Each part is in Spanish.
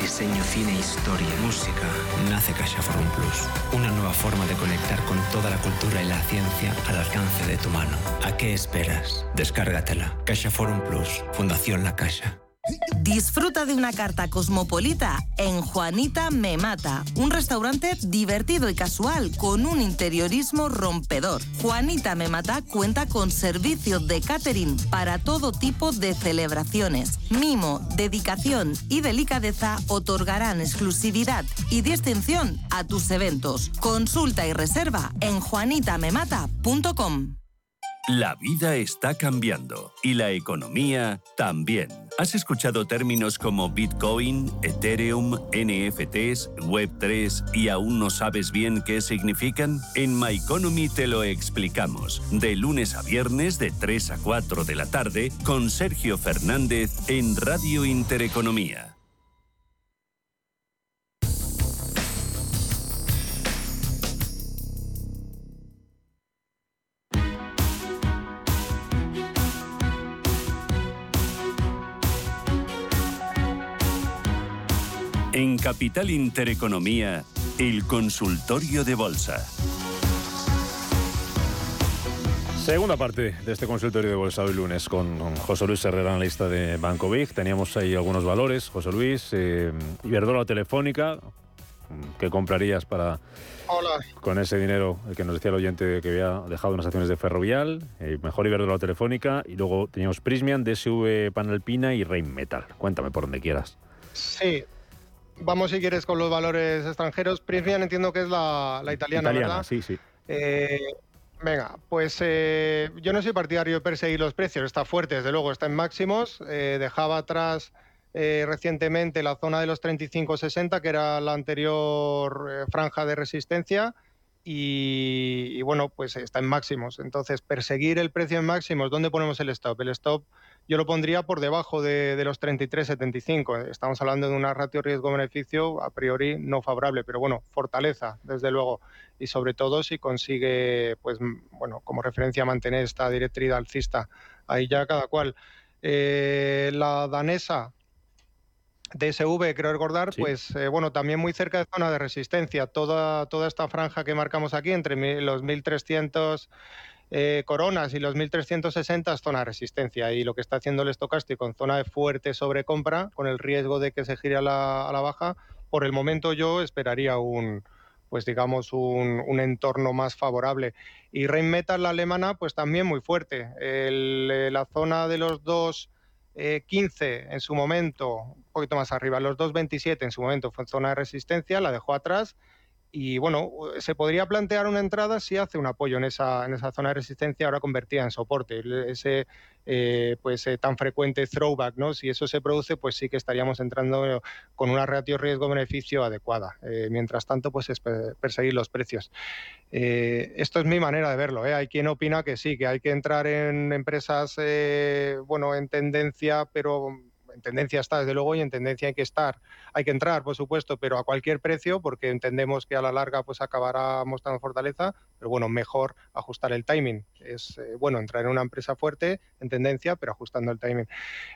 diseño, cine, historia, música, nace CaixaForum Plus. Una nueva forma de conectar con toda la cultura y la ciencia al alcance de tu mano. ¿A qué esperas? Descárgatela. CaixaForum Plus. Fundación La Caixa. Disfruta de una carta cosmopolita en Juanita Me Mata, un restaurante divertido y casual con un interiorismo rompedor. Juanita Me Mata cuenta con servicios de catering para todo tipo de celebraciones. Mimo, dedicación y delicadeza otorgarán exclusividad y distinción a tus eventos. Consulta y reserva en juanitamemata.com. La vida está cambiando y la economía también. ¿Has escuchado términos como Bitcoin, Ethereum, NFTs, Web3 y aún no sabes bien qué significan? En My Economy te lo explicamos, de lunes a viernes de 3 a 4 de la tarde con Sergio Fernández en Radio Intereconomía. En Capital Intereconomía, el consultorio de bolsa. Segunda parte de este consultorio de bolsa hoy lunes con José Luis Herrera, analista de Banco Big. Teníamos ahí algunos valores. José Luis, eh, Iberdrola Telefónica, ¿qué comprarías para con ese dinero que nos decía el oyente que había dejado unas acciones de Ferrovial, eh, mejor Iberdrola Telefónica y luego teníamos Prismian, DSV Panalpina y Rheinmetall. Cuéntame por donde quieras. Sí, Vamos, si quieres, con los valores extranjeros. Prismian entiendo que es la, italiana, ¿verdad? Sí, sí. Eh, venga, pues eh, yo no soy partidario de perseguir los precios. Está fuerte, desde luego, está en máximos. Eh, dejaba atrás recientemente la zona de los 35-60, que era la anterior franja de resistencia. Y, y, bueno, pues está en máximos. Entonces, perseguir el precio en máximos, ¿dónde ponemos el stop? El stop yo lo pondría por debajo de, los 33,75. Estamos hablando de una ratio riesgo-beneficio a priori no favorable, pero bueno, fortaleza, desde luego. Y sobre todo si consigue, pues bueno, como referencia mantener esta directriz alcista. Ahí ya cada cual. Eh, la danesa, DSV, creo recordar, pues eh, bueno, también muy cerca de zona de resistencia. Toda, toda esta franja que marcamos aquí, entre los 1300 eh, coronas y los 1360 es zona de resistencia y lo que está haciendo el estocástico en zona de fuerte sobrecompra con el riesgo de que se gire a la, baja, por el momento yo esperaría un pues digamos un, entorno más favorable. Y Rheinmetall, la alemana, pues también muy fuerte. Eh, la zona de los 2.15 eh, en su momento, un poquito más arriba, los 2.27 en su momento fue zona de resistencia, la dejó atrás y bueno, se podría plantear una entrada si hace un apoyo en esa, en esa zona de resistencia ahora convertida en soporte, ese eh, pues eh, tan frecuente throwback, ¿no? Si eso se produce, pues sí que estaríamos entrando con una ratio riesgo-beneficio adecuada. Eh, mientras tanto, pues es perseguir los precios. esto es mi manera de verlo. Hay quien opina que sí, que hay que entrar en empresas, bueno, en tendencia, pero en tendencia está desde luego y en tendencia hay que estar, hay que entrar, por supuesto, pero a cualquier precio porque entendemos que a la larga pues acabará mostrando fortaleza, pero bueno, mejor ajustar el timing. Es eh, bueno entrar en una empresa fuerte en tendencia, pero ajustando el timing.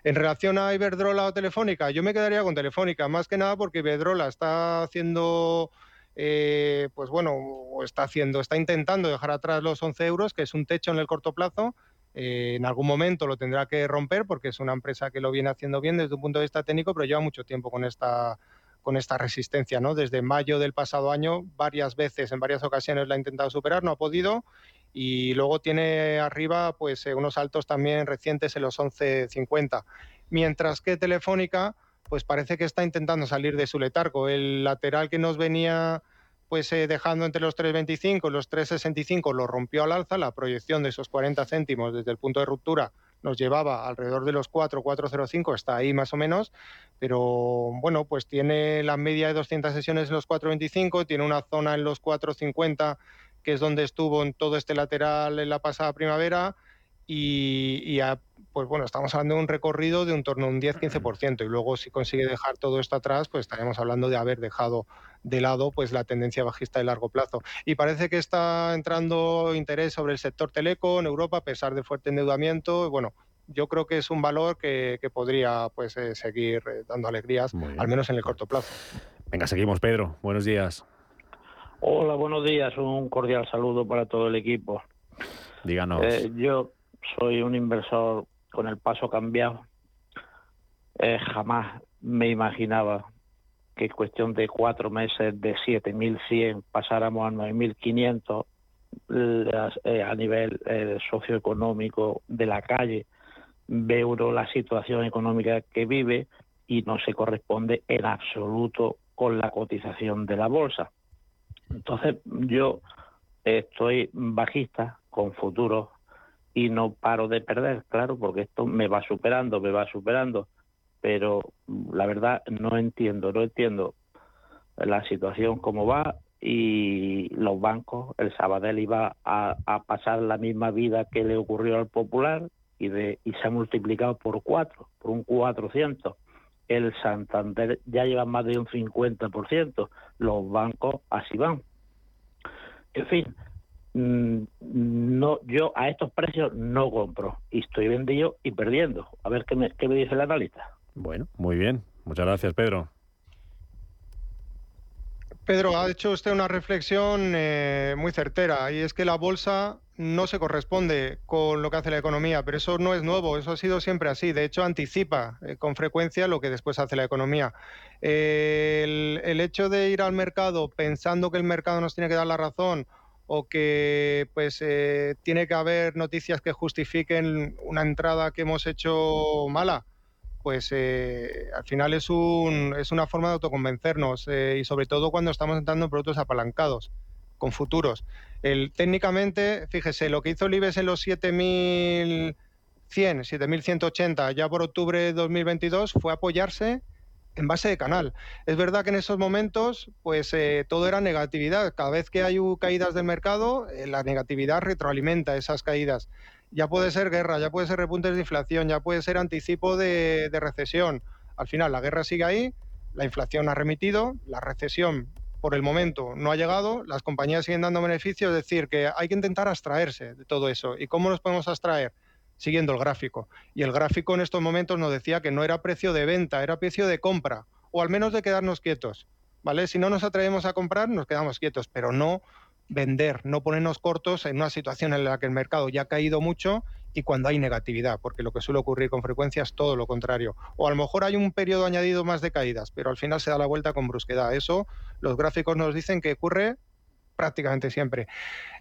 En relación a Iberdrola o Telefónica, yo me quedaría con Telefónica, más que nada porque Iberdrola está haciendo eh, pues bueno, está haciendo, está intentando dejar atrás los 11 euros, que es un techo en el corto plazo, eh, en algún momento lo tendrá que romper porque es una empresa que lo viene haciendo bien desde un punto de vista técnico, pero lleva mucho tiempo con esta con esta resistencia, ¿no? Desde mayo del pasado año, varias veces, en varias ocasiones la ha intentado superar, no ha podido, y luego tiene arriba, pues, eh, unos altos también recientes en los 11.50. Mientras que Telefónica, pues parece que está intentando salir de su letargo. El lateral que nos venía pues eh, dejando entre los 3,25 y los 3,65 lo rompió al alza, la proyección de esos 40 céntimos desde el punto de ruptura nos llevaba alrededor de los 4, 4,05, está ahí más o menos, pero bueno, pues tiene la media de 200 sesiones en los 4,25, tiene una zona en los 4,50 que es donde estuvo en todo este lateral en la pasada primavera y, pues bueno, estamos hablando de un recorrido de un torno a un 10-15% y luego si consigue dejar todo esto atrás, pues estaríamos hablando de haber dejado de lado pues la tendencia bajista de largo plazo. Y parece que está entrando interés sobre el sector teleco en Europa a pesar de fuerte endeudamiento. bueno, yo creo que es un valor que, podría pues eh, seguir eh, dando alegrías, al menos en el corto plazo. Venga, seguimos, Pedro. Buenos días. Hola, buenos días. Un cordial saludo para todo el equipo. Díganos. Eh, yo soy un inversor con el paso cambiado. jamás me imaginaba que en cuestión de cuatro meses de 7.100 pasáramos a 9.500 eh, a nivel eh, socioeconómico de la calle, ve uno la situación económica que vive y no se corresponde en absoluto con la cotización de la bolsa. Entonces yo estoy bajista con futuro y no paro de perder, claro, porque esto me va superando, me va superando, pero la verdad no entiendo, no entiendo la situación como va y los bancos, el Sabadell iba a, pasar la misma vida que le ocurrió al Popular y, de, y se ha multiplicado por cuatro, por un 400. El Santander ya lleva más de un 50%, los bancos así van. En fin, mm, no yo a estos precios no compro y estoy vendido y perdiendo. A ver qué me, qué me dice el analista. Bueno, muy bien. Muchas gracias, Pedro. Pedro, ha hecho usted una reflexión eh, muy certera y es que la bolsa no se corresponde con lo que hace la economía, pero eso no es nuevo, eso ha sido siempre así. De hecho, anticipa eh, con frecuencia lo que después hace la economía. el, hecho de ir al mercado pensando que el mercado nos tiene que dar la razón o que pues eh, tiene que haber noticias que justifiquen una entrada que hemos hecho mala, pues eh, al final es, un, es una forma de autoconvencernos eh, y sobre todo cuando estamos entrando en productos apalancados, con futuros. El, técnicamente, fíjese, lo que hizo el en los 7.100, 7.180 ya por octubre de 2022 fue apoyarse en base de canal. Es verdad que en esos momentos, pues eh, todo era negatividad. Cada vez que hay caídas del mercado, la negatividad retroalimenta esas caídas ya puede ser guerra, ya puede ser repuntes de inflación, ya puede ser anticipo de, recesión. Al final, la guerra sigue ahí, la inflación ha remitido, la recesión por el momento no ha llegado, las compañías siguen dando beneficios, es decir, que hay que intentar abstraerse de todo eso. ¿Y cómo nos podemos abstraer? Siguiendo el gráfico. Y el gráfico en estos momentos nos decía que no era precio de venta, era precio de compra, o al menos de quedarnos quietos. ¿Vale? Si no nos atrevemos a comprar, nos quedamos quietos, pero no vender, no ponernos cortos en una situación en la que el mercado ya ha caído mucho y cuando hay negatividad, porque lo que suele ocurrir con frecuencia es todo lo contrario. O a lo mejor hay un periodo añadido más de caídas, pero al final se da la vuelta con brusquedad. Eso los gráficos nos dicen que ocurre prácticamente siempre.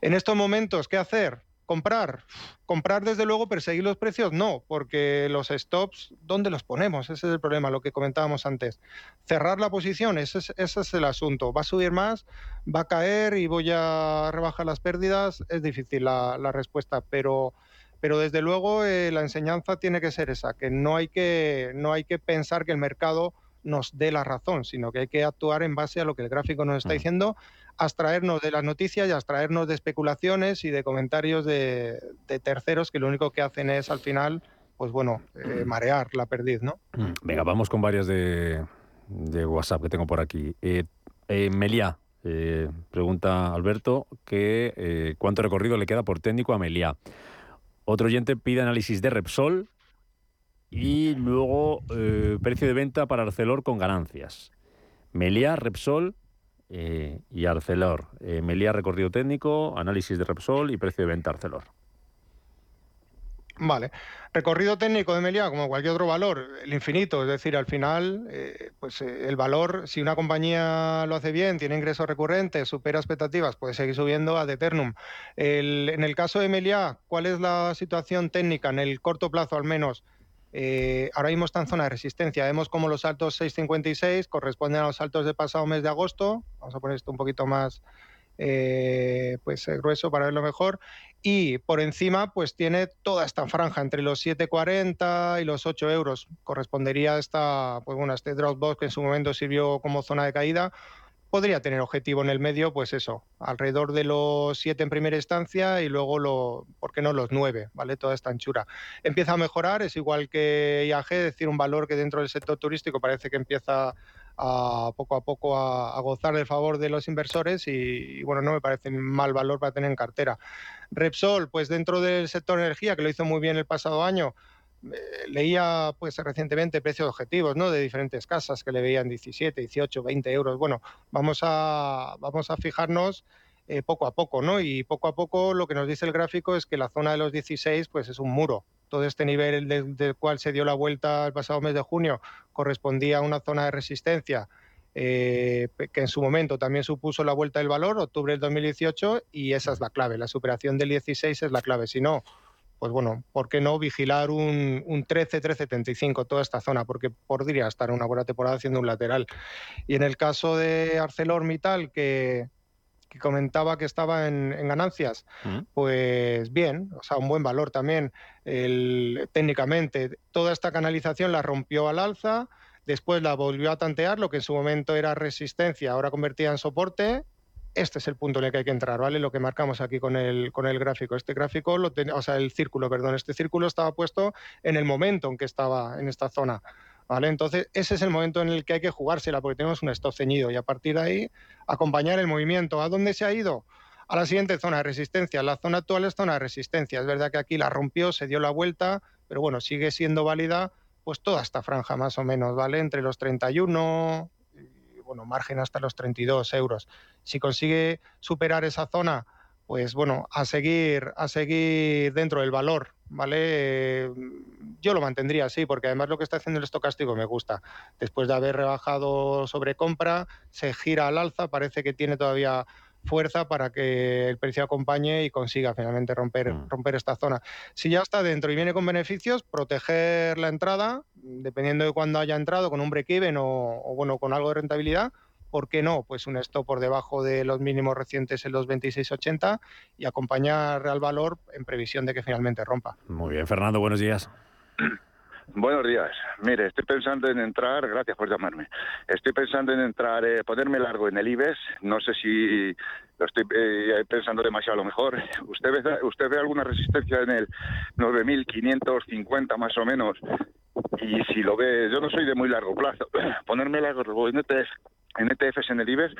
En estos momentos, ¿qué hacer? Comprar. Comprar, desde luego, perseguir los precios, no, porque los stops, ¿dónde los ponemos? Ese es el problema, lo que comentábamos antes. Cerrar la posición, ese es, el asunto. ¿Va a subir más? ¿Va a caer y voy a rebajar las pérdidas? Es difícil la, respuesta, pero, pero desde luego eh, la enseñanza tiene que ser esa, que no hay que, no hay que pensar que el mercado nos dé la razón, sino que hay que actuar en base a lo que el gráfico nos está mm. diciendo, abstraernos de las noticias y abstraernos de especulaciones y de comentarios de, terceros que lo único que hacen es al final, pues bueno, eh, mm. marear la perdiz, ¿no? Mm. Venga, vamos con varias de, WhatsApp que tengo por aquí. Eh, eh Meliá, eh, pregunta Alberto, que ¿cuánto recorrido le queda por técnico a Meliá? Otro oyente pide análisis de Repsol y luego eh, precio de venta para Arcelor con ganancias. Meliá, Repsol eh, y Arcelor. Eh, Meliá, recorrido técnico, análisis de Repsol y precio de venta Arcelor. Vale. Recorrido técnico de Meliá, como cualquier otro valor, el infinito. Es decir, al final, pues el valor, si una compañía lo hace bien, tiene ingresos recurrentes, supera expectativas, puede seguir subiendo ad eternum. en el caso de Meliá, ¿cuál es la situación técnica en el corto plazo al menos? Eh, ahora mismo está en zona de resistencia. Vemos como los saltos 6.56 corresponden a los saltos de pasado mes de agosto. Vamos a poner esto un poquito más eh, pues, eh, grueso para verlo mejor. Y por encima, pues tiene toda esta franja entre los 7,40 y los 8 euros. Correspondería a esta, pues bueno, este Dropbox que en su momento sirvió como zona de caída podría tener objetivo en el medio, pues eso, alrededor de los siete en primera instancia y luego, lo, ¿por qué no los nueve? ¿Vale? Toda esta anchura. Empieza a mejorar, es igual que IAG, es decir, un valor que dentro del sector turístico parece que empieza a poco a poco a, gozar del favor de los inversores y, bueno, no me parece mal valor para tener en cartera. Repsol, pues dentro del sector energía, que lo hizo muy bien el pasado año, leía pues recientemente precios objetivos ¿no? de diferentes casas que le veían 17, 18, 20 euros. Bueno, vamos a, vamos a fijarnos eh, poco a poco, ¿no? Y poco a poco lo que nos dice el gráfico es que la zona de los 16 pues es un muro. Todo este nivel del, cual se dio la vuelta el pasado mes de junio correspondía a una zona de resistencia eh, que en su momento también supuso la vuelta del valor, octubre del 2018, y esa es la clave. La superación del 16 es la clave. Si no, pues bueno, ¿por qué no vigilar un, un 13, 13,75 toda esta zona? Porque podría estar una buena temporada haciendo un lateral. Y en el caso de ArcelorMittal, que, que comentaba que estaba en, ganancias, mm. pues bien, o sea, un buen valor también técnicamente. Toda esta canalización la rompió al alza, después la volvió a tantear, lo que en su momento era resistencia, ahora convertida en soporte, este es el punto en el que hay que entrar, ¿vale? Lo que marcamos aquí con el, con el gráfico. Este gráfico, lo o sea, el círculo, perdón, este círculo estaba puesto en el momento en que estaba en esta zona. ¿Vale? Entonces, ese es el momento en el que hay que jugársela, porque tenemos un stop ceñido y a partir de ahí acompañar el movimiento. ¿A dónde se ha ido? A la siguiente zona de resistencia. La zona actual es zona de resistencia. Es verdad que aquí la rompió, se dio la vuelta, pero bueno, sigue siendo válida pues toda esta franja más o menos, ¿vale? Entre los 31, bueno, margen hasta los 32 euros. Si consigue superar esa zona, pues bueno, a seguir, a seguir dentro del valor, ¿vale? Yo lo mantendría así, porque además lo que está haciendo el estocástico me gusta. Después de haber rebajado sobre compra, se gira al alza, parece que tiene todavía fuerza para que el precio acompañe y consiga finalmente romper, mm. romper esta zona. Si ya está dentro y viene con beneficios, proteger la entrada, dependiendo de cuándo haya entrado, con un break-even o, bueno, con algo de rentabilidad, ¿por qué no? Pues un stop por debajo de los mínimos recientes en los 26.80 y acompañar al valor en previsión de que finalmente rompa. Muy bien, Fernando, buenos días. Buenos días. Mire, estoy pensando en entrar, gracias por llamarme. Estoy pensando en entrar, eh, ponerme largo en el IBEX. No sé si lo estoy eh, pensando demasiado a lo mejor. ¿Usted ve, ¿Usted ve alguna resistencia en el 9.550 más o menos? Y si lo ve, yo no soy de muy largo plazo. Ponerme largo en ETF, en ETFs en el IBEX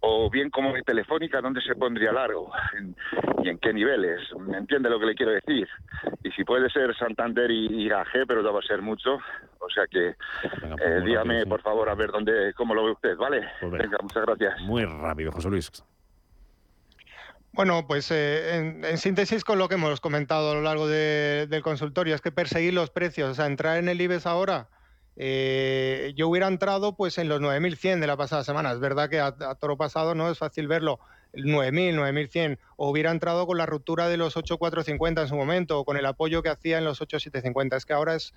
o bien como de Telefónica, ¿dónde se pondría largo? ¿Y en qué niveles? ¿Me entiende lo que le quiero decir? Y si puede ser Santander y, y AG, pero ya va a ser mucho. O sea que pues eh, dígame, por favor, a ver dónde, cómo lo ve usted, ¿vale? Pues venga. muchas gracias. Muy rápido, José Luis. Bueno, pues eh, en, síntesis con lo que hemos comentado a lo largo del consultorio, es que perseguir los precios, o sea, entrar en el IBEX ahora eh, yo hubiera entrado pues en los 9.100 de la pasada semana. Es verdad que a, toro pasado no es fácil verlo, el 9.000, 9.100, o hubiera entrado con la ruptura de los 8.450 en su momento, o con el apoyo que hacía en los 8.750. Es que ahora es,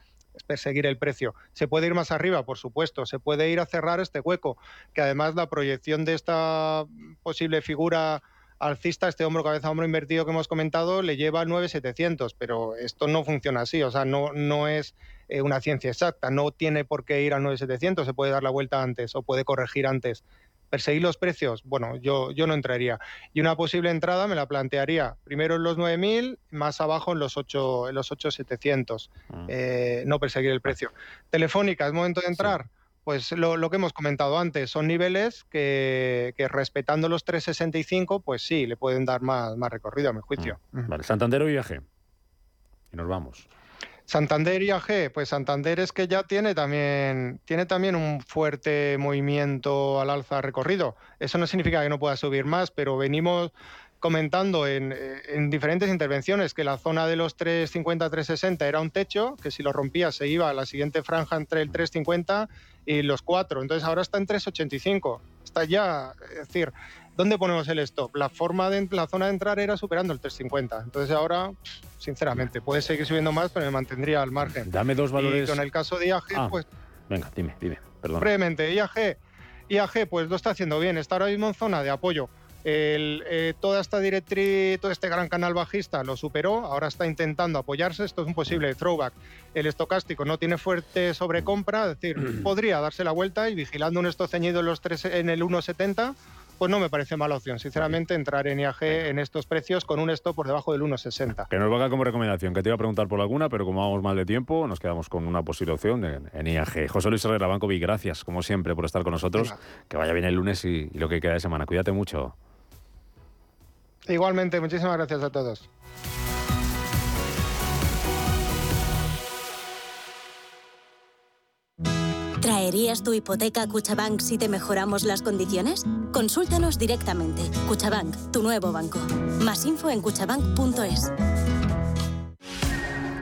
perseguir el precio. Se puede ir más arriba, por supuesto, se puede ir a cerrar este hueco, que además la proyección de esta posible figura alcista, este hombro cabeza hombro invertido que hemos comentado, le lleva 9.700, pero esto no funciona así, o sea, no, no es eh, una ciencia exacta, no tiene por qué ir al 9.700, se puede dar la vuelta antes o puede corregir antes. Perseguir los precios, bueno, yo, yo no entraría. Y una posible entrada me la plantearía primero en los 9.000, más abajo en los 8, en los 8.700. Mm. Eh, no perseguir el precio. Telefónica, ¿es momento de entrar? Pues lo, que hemos comentado antes, son niveles que, respetando los 365, pues sí, le pueden dar más, más recorrido a mi juicio. Mm, vale, Santander o IAG. Y nos vamos. Santander y IAG, pues Santander es que ya tiene también, tiene también un fuerte movimiento al alza recorrido. Eso no significa que no pueda subir más, pero venimos comentando en, en, diferentes intervenciones que la zona de los 350-360 era un techo, que si lo rompía se iba a la siguiente franja entre el 350 y los 4. Entonces ahora está en 385. Está ya, es decir, ¿dónde ponemos el stop? La forma de la zona de entrar era superando el 350. Entonces ahora, sinceramente, puede seguir subiendo más, pero me mantendría al margen. Dame dos valores. Y con el caso de IAG, ah, pues. Venga, dime, dime, perdón. Brevemente, IAG. IAG, pues lo está haciendo bien. Está ahora mismo en zona de apoyo. El, eh, toda esta directriz, todo este gran canal bajista lo superó, ahora está intentando apoyarse, esto es un posible throwback. El estocástico no tiene fuerte sobrecompra, es decir, podría darse la vuelta y vigilando un esto ceñido en, los tres, en el 1,70, pues no me parece mala opción, sinceramente, entrar en IAG en estos precios con un stop por debajo del 1,60. Que nos valga como recomendación, que te iba a preguntar por alguna, pero como vamos mal de tiempo, nos quedamos con una posible opción en, IAG. José Luis Herrera, Banco B, gracias, como siempre, por estar con nosotros. Que vaya bien el lunes y, y lo que queda de semana. Cuídate mucho. Igualmente, muchísimas gracias a todos. ¿Cambiarías tu hipoteca Cuchabank si te mejoramos las condiciones? Consúltanos directamente. Cuchabank, tu nuevo banco. Más info en cuchabank.es.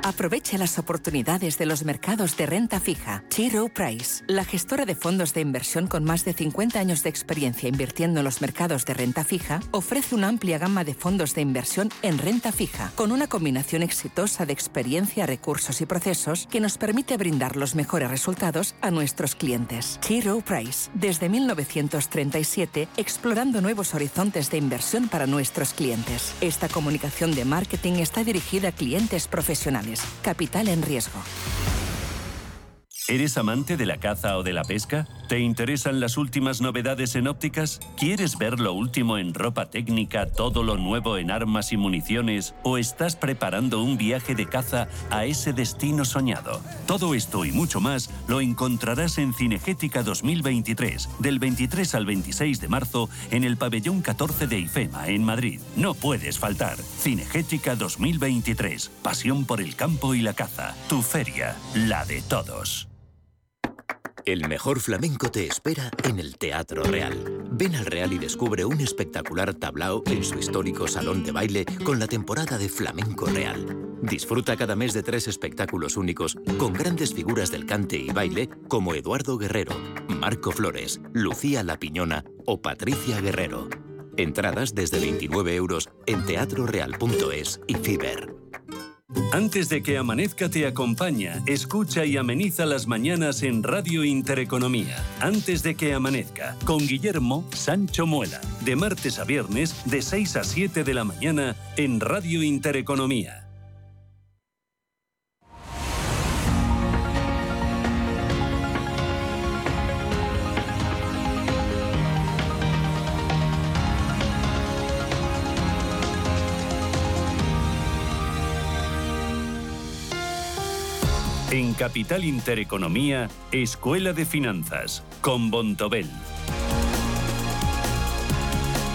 Aprovecha las oportunidades de los mercados de renta fija. T. Price, la gestora de fondos de inversión con más de 50 años de experiencia invirtiendo en los mercados de renta fija, ofrece una amplia gama de fondos de inversión en renta fija, con una combinación exitosa de experiencia, recursos y procesos que nos permite brindar los mejores resultados a nuestros clientes. T. Price, desde 1937, explorando nuevos horizontes de inversión para nuestros clientes. Esta comunicación de marketing está dirigida a clientes profesionales Capital en riesgo. ¿Eres amante de la caza o de la pesca? ¿Te interesan las últimas novedades en ópticas? ¿Quieres ver lo último en ropa técnica, todo lo nuevo en armas y municiones? ¿O estás preparando un viaje de caza a ese destino soñado? Todo esto y mucho más lo encontrarás en Cinegética 2023, del 23 al 26 de marzo, en el pabellón 14 de IFEMA, en Madrid. No puedes faltar. Cinegética 2023, pasión por el campo y la caza. Tu feria, la de todos. El mejor flamenco te espera en el Teatro Real. Ven al Real y descubre un espectacular tablao en su histórico salón de baile con la temporada de Flamenco Real. Disfruta cada mes de tres espectáculos únicos con grandes figuras del cante y baile como Eduardo Guerrero, Marco Flores, Lucía La Piñona o Patricia Guerrero. Entradas desde 29 euros en teatroreal.es y Fiber. Antes de que amanezca te acompaña, escucha y ameniza las mañanas en Radio Intereconomía. Antes de que amanezca, con Guillermo Sancho Muela, de martes a viernes, de 6 a 7 de la mañana, en Radio Intereconomía. En Capital Intereconomía, Escuela de Finanzas, con Bontobel.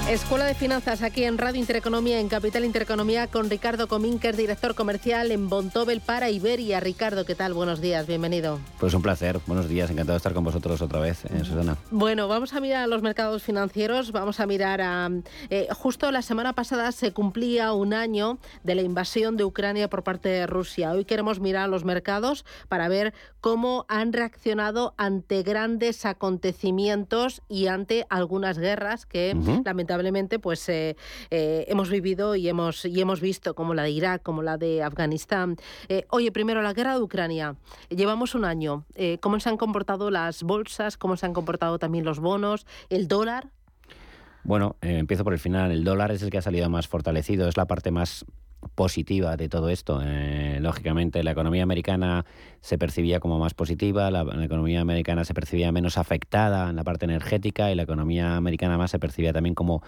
Escuela de Finanzas aquí en Radio Intereconomía, en Capital Intereconomía, con Ricardo Comín, que es director comercial en Bontobel para Iberia. Ricardo, ¿qué tal? Buenos días, bienvenido. Pues un placer, buenos días, encantado de estar con vosotros otra vez, eh, Susana. Bueno, vamos a mirar a los mercados financieros, vamos a mirar a... Eh, justo la semana pasada se cumplía un año de la invasión de Ucrania por parte de Rusia. Hoy queremos mirar a los mercados para ver cómo han reaccionado ante grandes acontecimientos y ante algunas guerras que lamentablemente lamentablemente pues eh, eh, hemos vivido y hemos, y hemos visto, como la de Irak, como la de Afganistán. Eh, oye, primero la guerra de Ucrania. Llevamos un año. ¿Cómo se han comportado las bolsas? ¿Cómo se han comportado también los bonos? ¿El dólar? Bueno, empiezo por el final. El dólar es el que ha salido más fortalecido, es la parte más positiva de todo esto. lógicamente, la economía americana se percibía como más positiva, la, economía americana se percibía menos afectada en la parte energética y la economía americana más se percibía también como,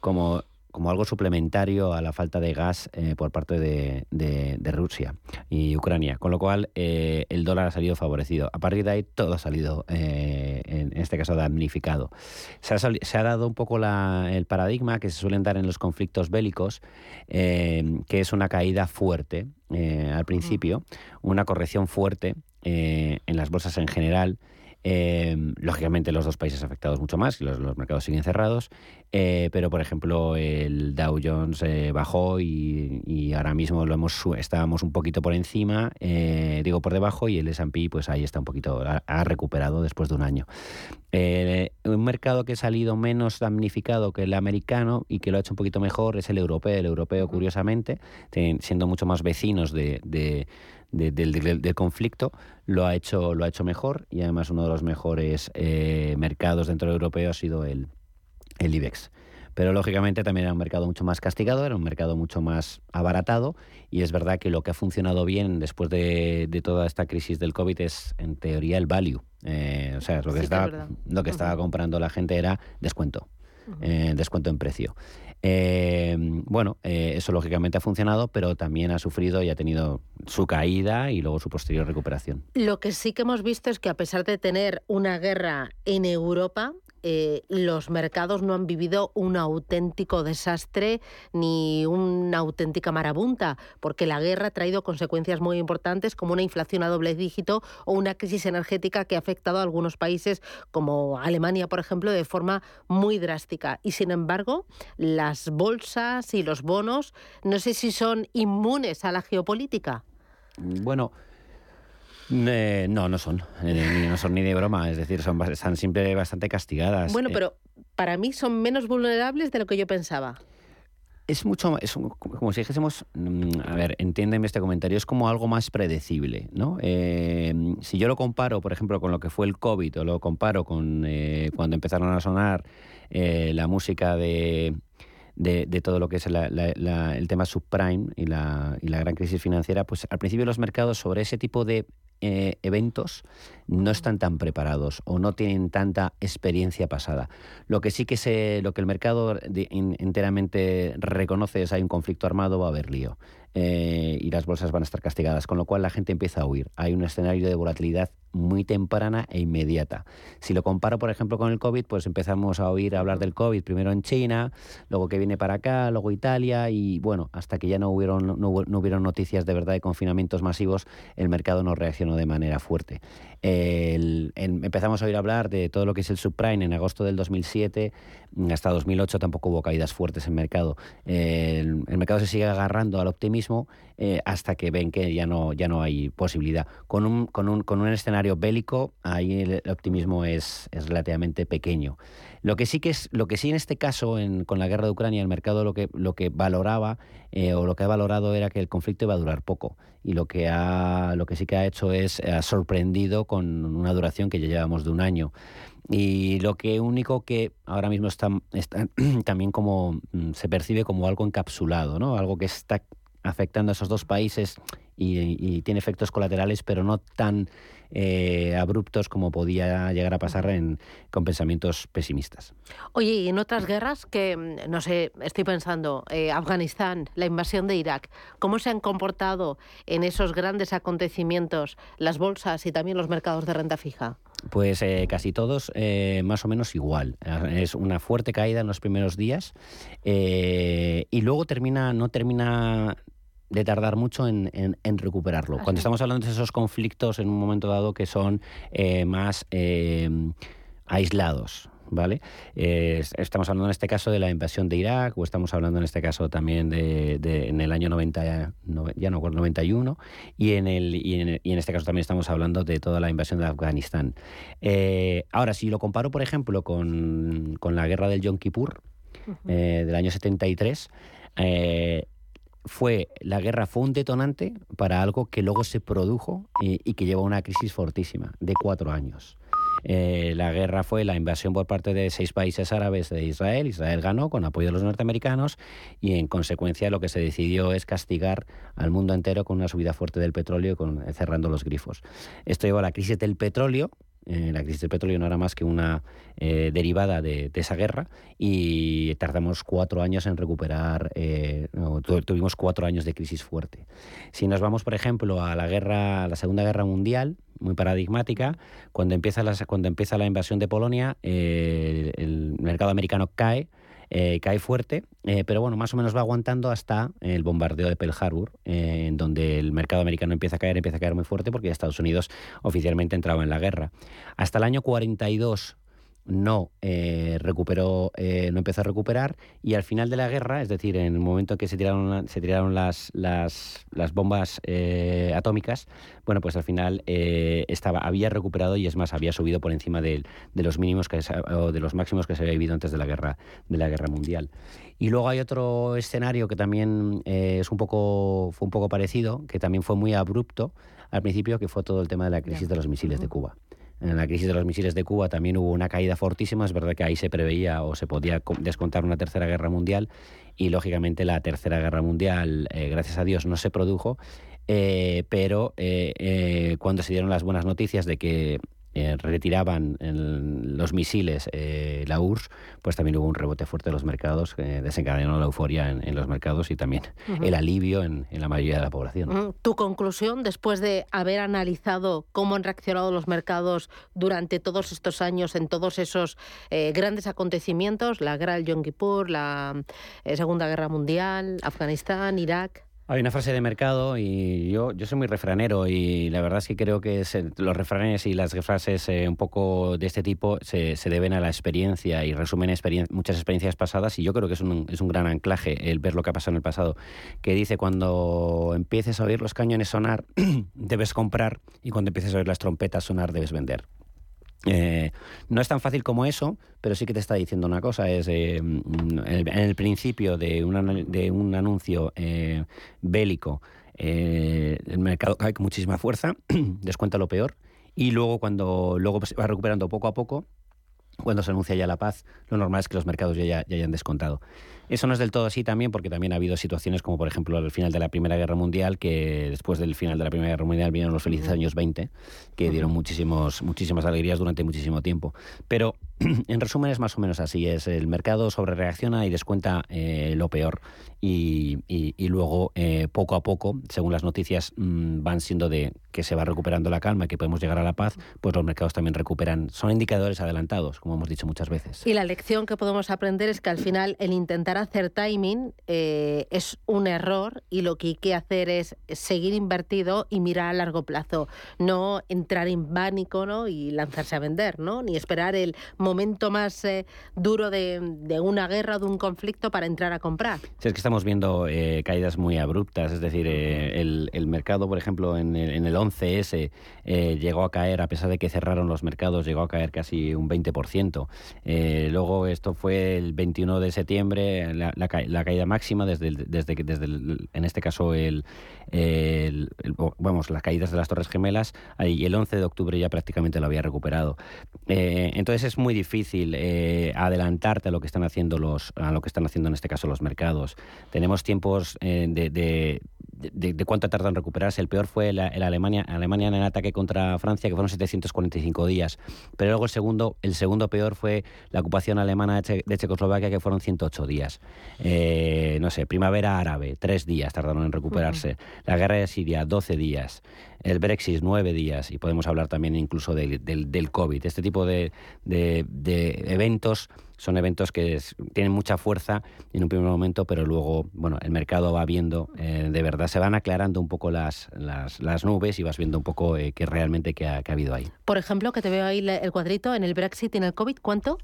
como como algo suplementario a la falta de gas eh, por parte de, de, Rusia y Ucrania, con lo cual eh, el dólar ha salido favorecido. A partir de ahí todo ha salido, eh, en este caso, damnificado. Se ha, se ha dado un poco la, el paradigma que se suelen dar en los conflictos bélicos, que es una caída fuerte al principio, una corrección fuerte en las bolsas en general, eh, lógicamente los dos países afectados mucho más, los, los mercados siguen cerrados, eh, pero por ejemplo el Dow Jones eh, bajó y, ahora mismo lo hemos estábamos un poquito por encima, eh, digo por debajo, y el S&P pues ahí está un poquito, ha, recuperado después de un año. un mercado que ha salido menos damnificado que el americano y que lo ha hecho un poquito mejor es el europeo. El europeo, curiosamente, siendo mucho más vecinos de del, conflicto lo ha hecho lo ha hecho mejor y además uno de los mejores eh, mercados dentro del europeo ha sido el, el IBEX. Pero lógicamente también era un mercado mucho más castigado, era un mercado mucho más abaratado y es verdad que lo que ha funcionado bien después de, toda esta crisis del COVID es en teoría el value. Eh, o sea, lo que, estaba, lo que estaba comprando la gente era descuento. Eh, descuento en precio. Eh, bueno, eh, eso lógicamente ha funcionado, pero también ha sufrido y ha tenido su caída y luego su posterior recuperación. Lo que sí que hemos visto es que a pesar de tener una guerra en Europa, eh, los mercados no han vivido un auténtico desastre ni una auténtica marabunta, porque la guerra ha traído consecuencias muy importantes como una inflación a doble dígito o una crisis energética que ha afectado a algunos países como Alemania, por ejemplo, de forma muy drástica. Y sin embargo, las bolsas y los bonos, no sé si son inmunes a la geopolítica. Bueno, eh, no, no son. Eh, no son ni de broma. Es decir, son, están siempre bastante castigadas. Bueno, Eh, pero para mí son menos vulnerables de lo que yo pensaba. es mucho es un- como si dijésemos mm, a ver entiéndeme este comentario es como algo más predecible no Eh, si yo lo comparo por ejemplo con lo que fue el covid o lo comparo con eh, cuando empezaron a sonar eh, la música de de, de todo lo que es la- la- la- el tema subprime y la, y la gran crisis financiera, pues al principio los mercados sobre ese tipo de eh, eventos no están tan preparados o no tienen tanta experiencia pasada. Lo que sí que se, lo que el mercado enteramente reconoce es hay un conflicto armado, va a haber lío. eh, y las bolsas van a estar castigadas, con lo cual la gente empieza a huir. Hay un escenario de volatilidad muy temprana e inmediata. Si lo comparo, por ejemplo, con el COVID, pues empezamos a oír hablar del COVID primero en China, luego que viene para acá, luego Italia y bueno, hasta que ya no hubieron, no, hubieron noticias de verdad de confinamientos masivos, el mercado no reaccionó de manera fuerte. Empezamos a oír hablar de todo lo que es el subprime en agosto del 2007, hasta 2008 tampoco hubo caídas fuertes en mercado. El, mercado se sigue agarrando al optimismo eh, hasta que ven que ya no, ya no hay posibilidad. Con un, con un, con un escenario bélico, ahí el, el optimismo es, es relativamente pequeño. Lo que sí que es, lo que sí en este caso, en- con la guerra de Ucrania, el mercado lo que, lo que valoraba eh, o lo que ha valorado era que el conflicto iba a durar poco. Y lo que ha, lo que sí que ha hecho es ha sorprendido con una duración que ya llevamos de un año. Y lo que único que ahora mismo está, está también como mm, se percibe como algo encapsulado, ¿no? Algo que está afectando a esos dos países y, tiene efectos colaterales, pero no tan eh, abruptos como podía llegar a pasar en, con pensamientos pesimistas. Oye, y en otras guerras que, mm, no sé, estoy pensando, eh, Afganistán, la invasión de Irak, ¿cómo se han comportado en esos grandes acontecimientos las bolsas y también los mercados de renta fija? Pues eh, casi todos eh, más o menos igual. Es una fuerte caída en los primeros días eh, y luego termina, no termina de tardar mucho en, en- en recuperarlo. Cuando estamos hablando de esos conflictos en un momento dado que son eh, más eh, aislados. ¿Vale? Eh, es- estamos hablando en este caso de la invasión de Irak o estamos hablando en este caso también de, de- en el año 90, no- ya no acuerdo, 91 y en, el, y, en, y en este caso también estamos hablando de toda la invasión de Afganistán. Eh, ahora, si lo comparo, por ejemplo, con, con la guerra del Yom Kippur eh, del año 73, eh, fue la guerra fue un detonante para algo que luego se produjo y, y que llevó a una crisis fortísima de cuatro años. Eh, la guerra fue la invasión por parte de seis países árabes de Israel. Israel ganó con apoyo de los norteamericanos y en consecuencia lo que se decidió es castigar al mundo entero con una subida fuerte del petróleo y con, cerrando los grifos. Esto llevó a la crisis del petróleo. Eh, la crisis del petróleo no era más que una eh, derivada de, esa guerra y tardamos cuatro años en recuperar, eh, tuvimos cuatro años de crisis fuerte. Si nos vamos, por ejemplo, a la guerra, la Segunda Guerra Mundial, muy paradigmática, cuando empieza la, cuando empieza la invasión de Polonia, el mercado americano cae, eh, cae fuerte, eh, pero bueno, más o menos va aguantando hasta el bombardeo de Pearl Harbor, eh, en donde el mercado americano empieza a caer, empieza a caer muy fuerte porque Estados Unidos oficialmente entraba en la guerra. Hasta el año 42 no eh, recuperó, eh, no empezó a recuperar y al final de la guerra, es decir, en el momento en que se tiraron, se tiraron las, las, las bombas eh, atómicas, bueno, pues al final eh, estaba, había recuperado y es más, había subido por encima de, los mínimos que o de los máximos que se había vivido antes de la guerra, de la guerra mundial. Y luego hay otro escenario que también es un poco, fue un poco parecido, que también fue muy abrupto al principio, que fue todo el tema de la crisis de los misiles de Cuba. En la crisis de los misiles de Cuba también hubo una caída fortísima. Es verdad que ahí se preveía o se podía co- descontar una tercera guerra mundial y lógicamente la tercera guerra mundial, eh, gracias a Dios, no se produjo. eh, pero eh, cuando se dieron las buenas noticias de que eh, retiraban los misiles eh, la URSS, pues también hubo un rebote fuerte de los mercados, que desencadenó la euforia en, los mercados y también el alivio en, la mayoría de la población. Tu conclusión, después de haber analizado cómo han reaccionado los mercados durante todos estos años en todos esos eh, grandes acontecimientos, la guerra del Yom Kippur, la Segunda Guerra Mundial, Afganistán, Irak. Hay una frase de mercado y yo, yo soy muy refranero y la verdad es que creo que los refranes y las frases eh, un poco de este tipo se, deben a la experiencia y resumen muchas experiencias pasadas y yo creo que es un, es un gran anclaje el ver lo que ha pasado en el pasado, que dice cuando empieces a oír los cañones sonar debes comprar y cuando empieces a oír las trompetas sonar debes vender. Eh, no es tan fácil como eso, pero sí que te está diciendo una cosa. Es eh, en, el, principio de, de un anuncio eh, bélico, el mercado cae con muchísima fuerza, descuenta lo peor, y luego cuando luego se va recuperando poco a poco, cuando se anuncia ya la paz, lo normal es que los mercados ya, ya, hayan descontado. Eso no es del todo así también, porque también ha habido situaciones como, por ejemplo, al final de la Primera Guerra Mundial, que después del final de la Primera Guerra Mundial vinieron los felices años 20, que dieron muchísimos, muchísimas alegrías durante muchísimo tiempo. Pero, en resumen, es más o menos así. Es el mercado sobre reacciona y descuenta eh, lo peor. Y, luego, eh, poco a poco, según las noticias mm, van siendo de que se va recuperando la calma y que podemos llegar a la paz, pues los mercados también recuperan. Son indicadores adelantados, como hemos dicho muchas veces. Y la lección que podemos aprender es que al final el intentar hacer timing eh, es un error y lo que hay que hacer es seguir invertido y mirar a largo plazo, no entrar en pánico y lanzarse a vender, ¿no? ni esperar el momento más eh, duro de, una guerra de un conflicto para entrar a comprar. Sí, es que estamos viendo eh, caídas muy abruptas, es decir, el, mercado, por ejemplo, en el, en el 11S llegó a caer, a pesar de que cerraron los mercados, llegó a caer casi un 20%. luego esto fue el 21 de septiembre, la, caída máxima desde, desde, desde en este caso el, vamos, las caídas de las Torres Gemelas y el 11 de octubre ya prácticamente lo había recuperado. Eh, entonces es muy difícil eh, adelantarte a lo que están haciendo los a lo que están haciendo en este caso los mercados. Tenemos tiempos eh, de, de, cuánto tardan en recuperarse. El peor fue la, Alemania, Alemania en el ataque contra Francia, que fueron 745 días. Pero luego el segundo, el segundo peor fue la ocupación alemana de, Checoslovaquia, que fueron 108 días. Eh, no sé, primavera árabe, tres días tardaron en recuperarse. La guerra de Siria, 12 días. El Brexit, nueve días. Y podemos hablar también incluso del, del, COVID. Este tipo de, de eventos son eventos que tienen mucha fuerza en un primer momento, pero luego, bueno, el mercado va viendo, eh, de verdad, se van aclarando un poco las, las, nubes y vas viendo un poco eh, qué realmente qué ha, ha, habido ahí. Por ejemplo, que te veo ahí el cuadrito, en el Brexit y en el COVID, ¿cuánto?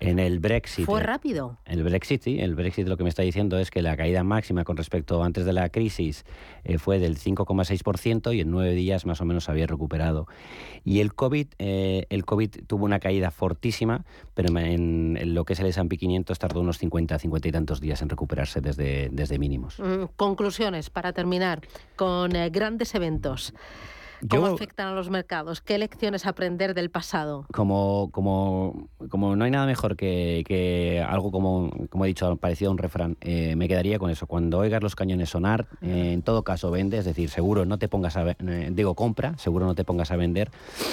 En el Brexit. Fue rápido. El Brexit, sí. El Brexit lo que me está diciendo es que la caída máxima con respecto antes de la crisis eh, fue del 5,6% y en nueve días más o menos había recuperado. Y el COVID, eh, el COVID tuvo una caída fortísima, pero en, lo que es el S&P 500 tardó unos 50, 50 y tantos días en recuperarse desde, desde mínimos. Mm, conclusiones para terminar con eh, grandes eventos. ¿Cómo afectan a los mercados? ¿Qué lecciones aprender del pasado? Como, como, como no hay nada mejor que, algo como, como he dicho, parecido a un refrán, eh, me quedaría con eso. Cuando oigas los cañones sonar, eh, en todo caso vende, es decir, seguro no te pongas a, eh, digo, compra, seguro no te pongas a vender.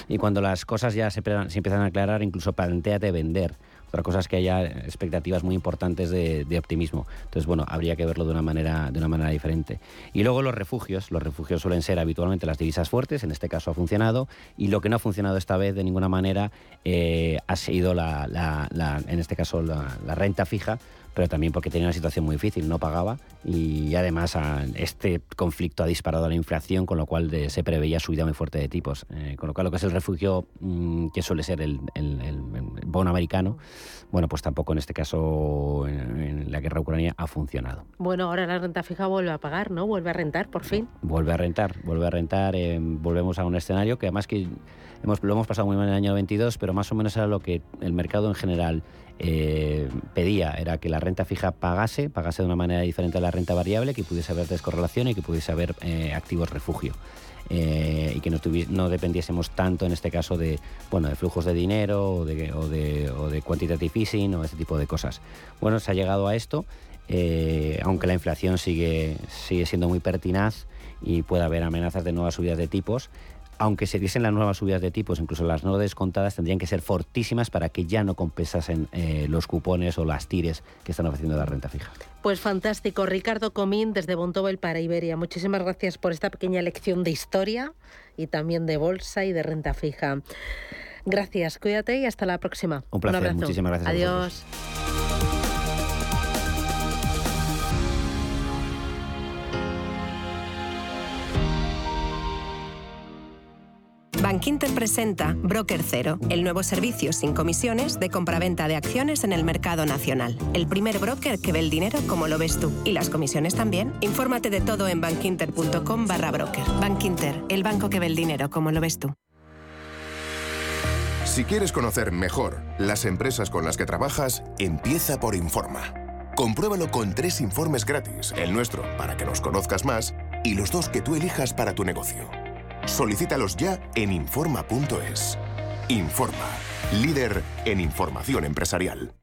Y cuando las cosas ya se, se empiezan a aclarar, incluso planteate vender. Otra cosa es que haya expectativas muy importantes de, optimismo. Entonces, bueno, habría que verlo de una, manera, de una manera diferente. Y luego los refugios. Los refugios suelen ser habitualmente las divisas fuertes, en este caso ha funcionado, y lo que no ha funcionado esta vez de ninguna manera eh, ha sido, la, en este caso, la renta fija, pero también porque tenía una situación muy difícil, no pagaba y además este conflicto ha disparado la inflación, con lo cual se preveía subida muy fuerte de tipos. Eh, con lo cual lo que es el refugio, mm, que suele ser el, bono americano, bueno, pues tampoco en este caso en, la guerra ucrania ha funcionado. Bueno, ahora la renta fija vuelve a pagar, ¿no? Vuelve a rentar, por fin. Vuelve a rentar, vuelve a rentar, eh, volvemos a un escenario que además que hemos, lo hemos pasado muy mal en el año 22, pero más o menos era lo que el mercado en general eh, pedía era que la renta fija pagase, pagase de una manera diferente a la renta variable, que pudiese haber descorrelación y que pudiese haber eh, activos refugio. Eh, y que no, no, dependiésemos tanto en este caso de bueno de flujos de dinero o de, o de, o quantitative easing o ese tipo de cosas. Bueno, se ha llegado a esto, aunque la inflación sigue, sigue siendo muy pertinaz y puede haber amenazas de nuevas subidas de tipos, aunque se diesen las nuevas subidas de tipos, incluso las no descontadas, tendrían que ser fortísimas para que ya no compensasen eh, los cupones o las tires que están ofreciendo la renta fija. Pues fantástico. Ricardo Comín desde Bontobel para Iberia. Muchísimas gracias por esta pequeña lección de historia y también de bolsa y de renta fija. Gracias, cuídate y hasta la próxima. Un placer, muchísimas gracias. Adiós. Bankinter presenta Broker Cero, el nuevo servicio sin comisiones de compraventa de acciones en el mercado nacional. El primer broker que ve el dinero como lo ves tú. Y las comisiones también. Infórmate de todo en bankinter.com barra broker. Bankinter, el banco que ve el dinero como lo ves tú. Si quieres conocer mejor las empresas con las que trabajas, empieza por Informa. Compruébalo con tres informes gratis, el nuestro para que nos conozcas más y los dos que tú elijas para tu negocio. Solicítalos ya en Informa.es. Informa, líder en información empresarial.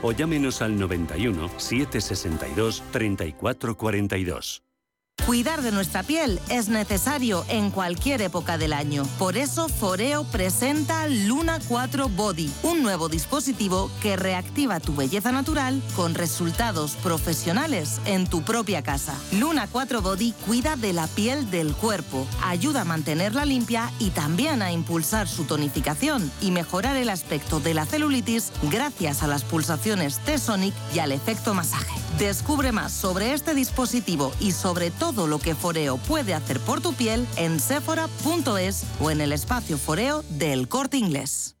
o llámenos al 91 762 3442. Cuidar de nuestra piel es necesario en cualquier época del año. Por eso Foreo presenta Luna 4 Body, un nuevo dispositivo que reactiva tu belleza natural con resultados profesionales en tu propia casa. Luna 4 Body cuida de la piel del cuerpo, ayuda a mantenerla limpia y también a impulsar su tonificación y mejorar el aspecto de la celulitis gracias a las pulsaciones T-Sonic y al efecto masaje. Descubre más sobre este dispositivo y sobre todo lo que Foreo puede hacer por tu piel en sephora.es o en el espacio Foreo del Corte Inglés.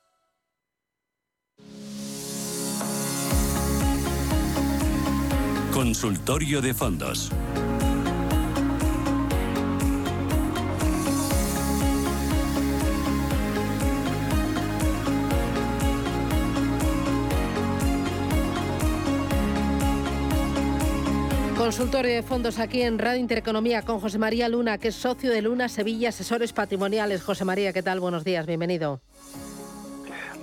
Consultorio de fondos. Consultorio de fondos aquí en Radio Intereconomía con José María Luna, que es socio de Luna Sevilla Asesores Patrimoniales. José María, ¿qué tal? Buenos días, bienvenido.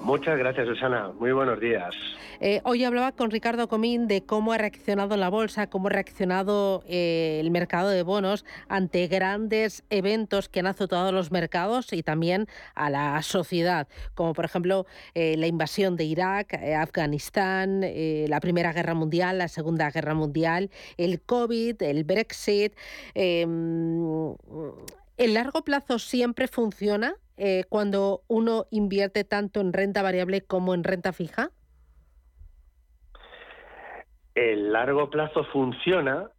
Muchas gracias, Susana. Muy buenos días. Eh, hoy hablaba con Ricardo Comín de cómo ha reaccionado la bolsa, cómo ha reaccionado eh, el mercado de bonos ante grandes eventos que han azotado los mercados y también a la sociedad, como por ejemplo eh, la invasión de Irak, Afganistán, la Primera Guerra Mundial, la Segunda Guerra Mundial, el COVID, el Brexit. Em, ¿El largo plazo siempre funciona cuando uno invierte tanto en renta variable como en renta fija? El largo plazo funciona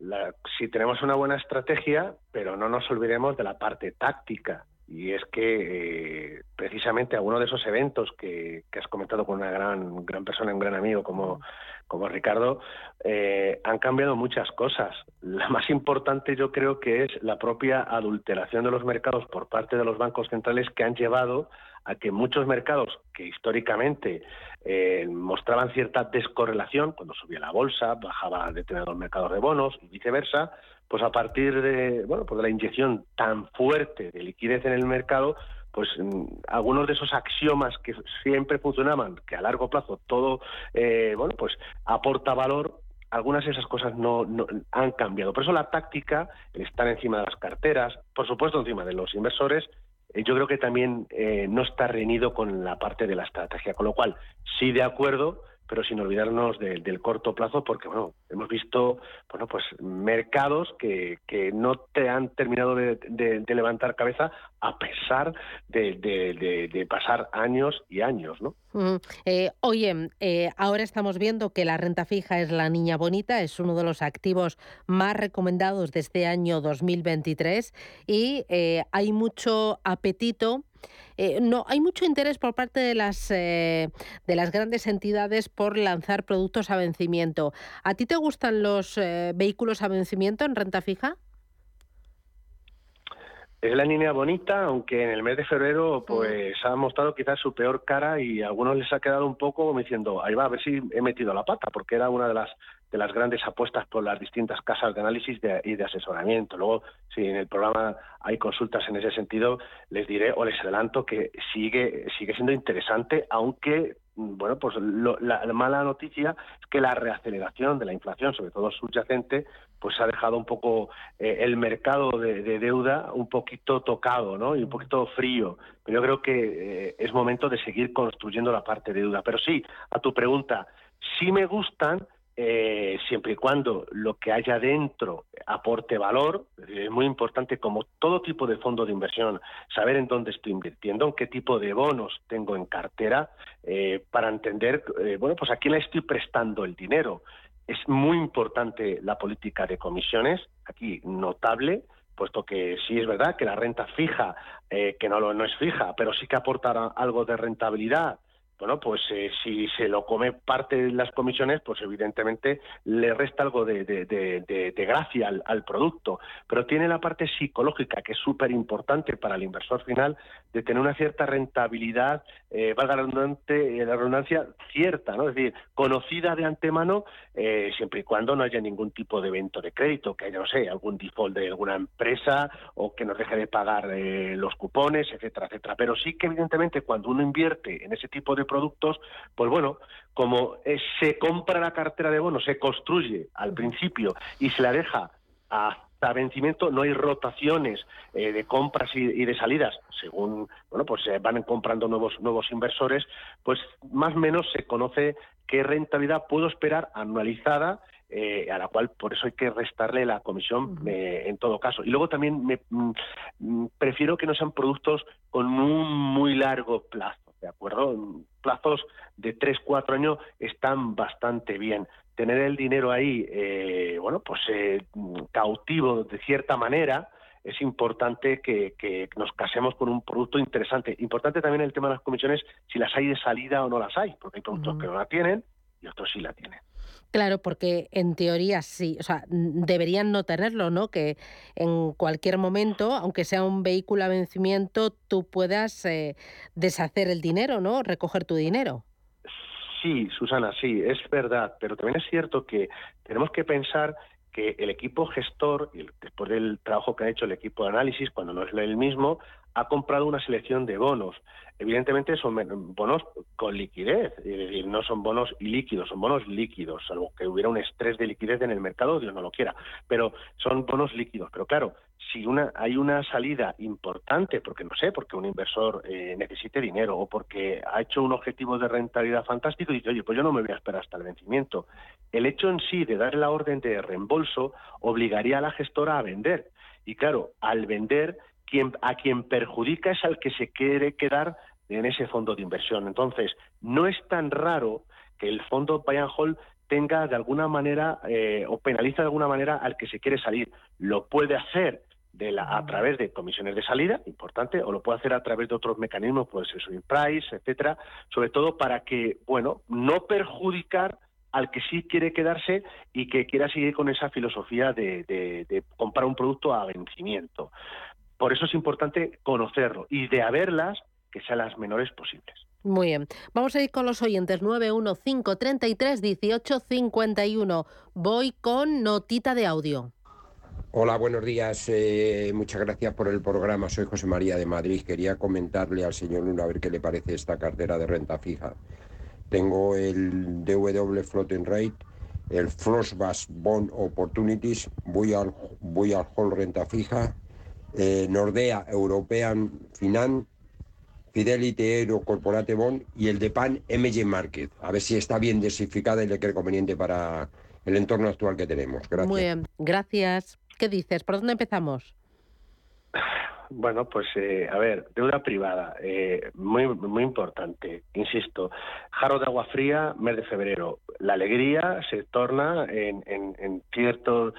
si tenemos una buena estrategia, pero no nos olvidemos de la parte táctica. Y es que eh, precisamente alguno de esos eventos que, has comentado con una gran, gran persona, un gran amigo como, como Ricardo, eh, han cambiado muchas cosas. La más importante yo creo que es la propia adulteración de los mercados por parte de los bancos centrales que han llevado a que muchos mercados que históricamente eh, mostraban cierta descorrelación, cuando subía la bolsa, bajaba determinados mercados de bonos y viceversa, pues a partir de, bueno, pues de la inyección tan fuerte de liquidez en el mercado, pues mm, algunos de esos axiomas que siempre funcionaban, que a largo plazo todo, eh, bueno, pues aporta valor, algunas de esas cosas no, no, han cambiado. Por eso la táctica, el estar encima de las carteras, por supuesto encima de los inversores, eh, yo creo que también eh, no está reñido con la parte de la estrategia. Con lo cual, sí de acuerdo pero sin olvidarnos del corto plazo, porque bueno, hemos visto bueno, pues mercados que, que no te han terminado de, levantar cabeza a pesar de, pasar años y años, ¿no? Eh, oye, eh, ahora estamos viendo que la renta fija es la niña bonita, es uno de los activos más recomendados de este año 2023 y eh, hay mucho apetito eh, no, hay mucho interés por parte de las, eh, de las grandes entidades por lanzar productos a vencimiento. ¿A ti te gustan los eh, vehículos a vencimiento en renta fija? Es la línea bonita, aunque en el mes de febrero pues ha mostrado quizás su peor cara y a algunos les ha quedado un poco como diciendo, ahí va, a ver si he metido la pata, porque era una de las de las grandes apuestas por las distintas casas de análisis y de asesoramiento. Luego, si en el programa hay consultas en ese sentido, les diré o les adelanto que sigue, sigue siendo interesante, aunque bueno, pues la, mala noticia es que la reaceleración de la inflación, sobre todo subyacente, pues ha dejado un poco eh, el mercado de, deuda un poquito tocado, ¿no? Y un poquito frío. Pero yo creo que eh, es momento de seguir construyendo la parte de deuda. Pero sí, a tu pregunta, sí me gustan, eh, siempre y cuando lo que haya dentro aporte valor, es muy importante como todo tipo de fondo de inversión, saber en dónde estoy invirtiendo, en qué tipo de bonos tengo en cartera, eh, para entender, eh, bueno, pues a quién le estoy prestando el dinero. Es muy importante la política de comisiones, aquí notable, puesto que sí es verdad que la renta fija, que no, no es fija, pero sí que aportará algo de rentabilidad, bueno, pues eh, si se lo come parte de las comisiones, pues evidentemente le resta algo de, gracia al, producto. Pero tiene la parte psicológica, que es súper importante para el inversor final, de tener una cierta rentabilidad, eh, valga la, redundante, la redundancia, cierta, ¿no? Es decir, conocida de antemano, eh, siempre y cuando no haya ningún tipo de evento de crédito, que haya, no sé, algún default de alguna empresa o que nos deje de pagar los cupones, etcétera, etcétera. Pero sí que evidentemente cuando uno invierte en ese tipo de productos, pues bueno, como eh, se compra la cartera de bonos, se construye al principio y se la deja hasta vencimiento, no hay rotaciones eh, de compras y, de salidas, según bueno, pues se van comprando nuevos nuevos inversores, pues más o menos se conoce qué rentabilidad puedo esperar anualizada eh, a la cual por eso hay que restarle la comisión en todo caso. Y luego también me, mm, mm, prefiero que no sean productos con un muy largo plazo. ¿De acuerdo? Plazos de 3, 4 años están bastante bien. Tener el dinero ahí, eh, bueno, pues eh, cautivo de cierta manera, es importante que, nos casemos con un producto interesante. Importante también el tema de las comisiones, si las hay de salida o no las hay, porque hay productos que no la tienen y otros sí la tienen. Claro, porque en teoría sí, o sea, deberían no tenerlo, ¿no? Que en cualquier momento, aunque sea un vehículo a vencimiento, tú puedas eh, deshacer el dinero, ¿no? Recoger tu dinero. Sí, Susana, sí, es verdad, pero también es cierto que tenemos que pensar que el equipo gestor, después del trabajo que ha hecho el equipo de análisis, cuando no es el mismo, ha comprado una selección de bonos. Evidentemente son bonos con liquidez, es decir, no son bonos ilíquidos, son bonos líquidos, salvo que hubiera un estrés de liquidez en el mercado, Dios no lo quiera, pero son bonos líquidos. Pero claro, si una, hay una salida importante, porque no sé, porque un inversor eh, necesite dinero o porque ha hecho un objetivo de rentabilidad fantástico y dice, oye, pues yo no me voy a esperar hasta el vencimiento. El hecho en sí de dar la orden de reembolso obligaría a la gestora a vender. Y claro, al vender a quien perjudica es al que se quiere quedar en ese fondo de inversión. Entonces, no es tan raro que el fondo buy and tenga de alguna manera eh, o penaliza de alguna manera al que se quiere salir. Lo puede hacer de la, a través de comisiones de salida, importante, o lo puede hacer a través de otros mecanismos, puede ser swing price, etcétera, sobre todo para que, bueno, no perjudicar al que sí quiere quedarse y que quiera seguir con esa filosofía de, de comprar un producto a vencimiento. Por eso es importante conocerlo y de haberlas, que sean las menores posibles. Muy bien. Vamos a ir con los oyentes 915331851. Voy con notita de audio. Hola, buenos días. Eh, muchas gracias por el programa. Soy José María de Madrid. Quería comentarle al señor Luna a ver qué le parece esta cartera de renta fija. Tengo el DW Floating Rate, el Frostbass Bond Opportunities, voy al, voy al Hall Renta Fija, eh, Nordea European Finan Fidelity Euro Corporate Bond y el de PAN MG Market. A ver si está bien desificada y le queda conveniente para el entorno actual que tenemos. Gracias. Muy bien, gracias. ¿Qué dices? ¿Por dónde empezamos? Bueno, pues eh, a ver, deuda privada, eh, muy muy importante, insisto, jarro de agua fría, mes de febrero. La alegría se torna en, en, cierto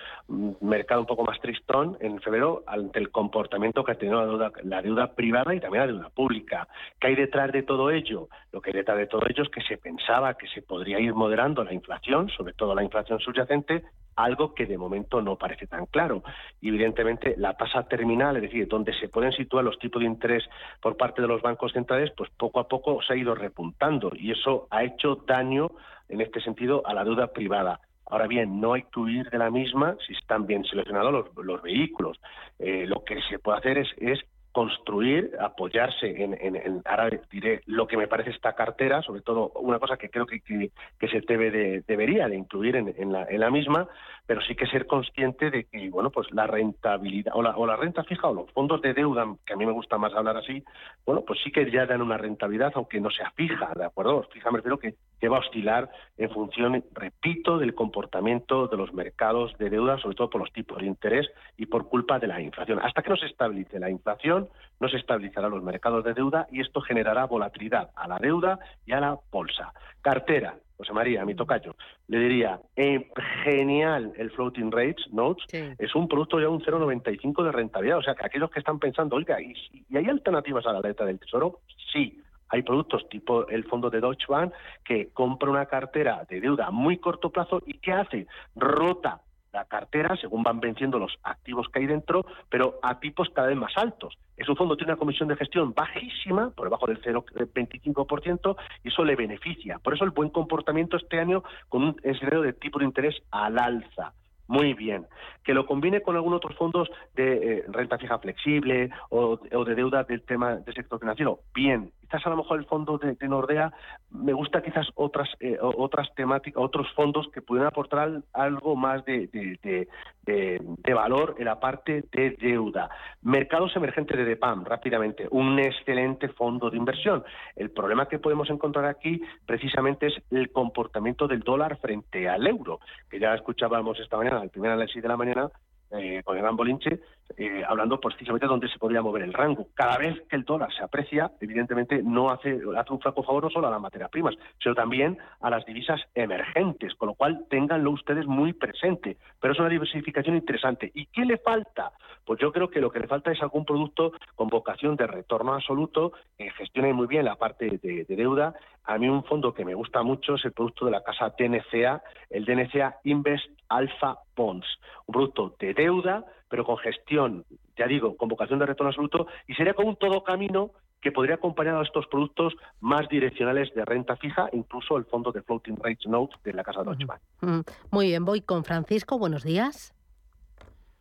mercado un poco más tristón en febrero ante el comportamiento que ha tenido la deuda, la deuda privada y también la deuda pública. ¿Qué hay detrás de todo ello? Lo que hay detrás de todo ello es que se pensaba que se podría ir moderando la inflación, sobre todo la inflación subyacente, algo que de momento no parece tan claro. Y evidentemente la tasa terminal, es decir, donde se pueden situar los tipos de interés por parte de los bancos centrales, pues poco a poco se ha ido repuntando y eso ha hecho daño en este sentido a la deuda privada. Ahora bien, no hay que huir de la misma si están bien seleccionados los, vehículos. Eh, lo que se puede hacer es, es construir, apoyarse en, en, ahora diré lo que me parece esta cartera, sobre todo una cosa que creo que, que, se debe de, debería de incluir en, la, en la misma, pero sí que ser consciente de que bueno pues la rentabilidad o la, o la renta fija o los fondos de deuda, que a mí me gusta más hablar así, bueno pues sí que ya dan una rentabilidad aunque no sea fija, ¿de acuerdo? Fija me refiero que, que va a oscilar en función, repito, del comportamiento de los mercados de deuda, sobre todo por los tipos de interés y por culpa de la inflación. Hasta que no se estabilice la inflación no se estabilizarán los mercados de deuda y esto generará volatilidad a la deuda y a la bolsa. Cartera, José María, mi tocayo, le diría, eh, genial el floating rates notes, es un producto ya un 0,95 de rentabilidad, o sea que aquellos que están pensando, oiga, ¿y, ¿y hay alternativas a la letra del Tesoro? Sí, hay productos tipo el fondo de Deutsche Bank que compra una cartera de deuda a muy corto plazo y ¿qué hace? Rota la cartera según van venciendo los activos que hay dentro, pero a tipos cada vez más altos. Es un fondo tiene una comisión de gestión bajísima, por debajo del 0,25%, y eso le beneficia. Por eso el buen comportamiento este año con un escenario de tipo de interés al alza. Muy bien. Que lo combine con algunos otros fondos de eh, renta fija flexible o, o, de deuda del tema del sector financiero. Bien quizás a lo mejor el fondo de, Nordea, me gusta quizás otras eh, otras temáticas, otros fondos que pudieran aportar algo más de, de, valor en la parte de deuda. Mercados emergentes de DEPAM, rápidamente, un excelente fondo de inversión. El problema que podemos encontrar aquí precisamente es el comportamiento del dólar frente al euro, que ya escuchábamos esta mañana, el primer análisis de la mañana, eh, con el gran bolinche, eh, hablando precisamente de dónde se podría mover el rango. Cada vez que el dólar se aprecia, evidentemente no hace, hace un flaco favor no solo a las materias primas, sino también a las divisas emergentes, con lo cual ténganlo ustedes muy presente. Pero es una diversificación interesante. ¿Y qué le falta? Pues yo creo que lo que le falta es algún producto con vocación de retorno absoluto, que gestione muy bien la parte de, de deuda. A mí un fondo que me gusta mucho es el producto de la casa DNCA, el DNCA Invest Alpha Bonds, un producto de deuda, pero con gestión, ya digo, con vocación de retorno absoluto, y sería como un todo camino que podría acompañar a estos productos más direccionales de renta fija, incluso el fondo de Floating Rates Note de la Casa Deutsche Bank. Muy bien, voy con Francisco. Buenos días.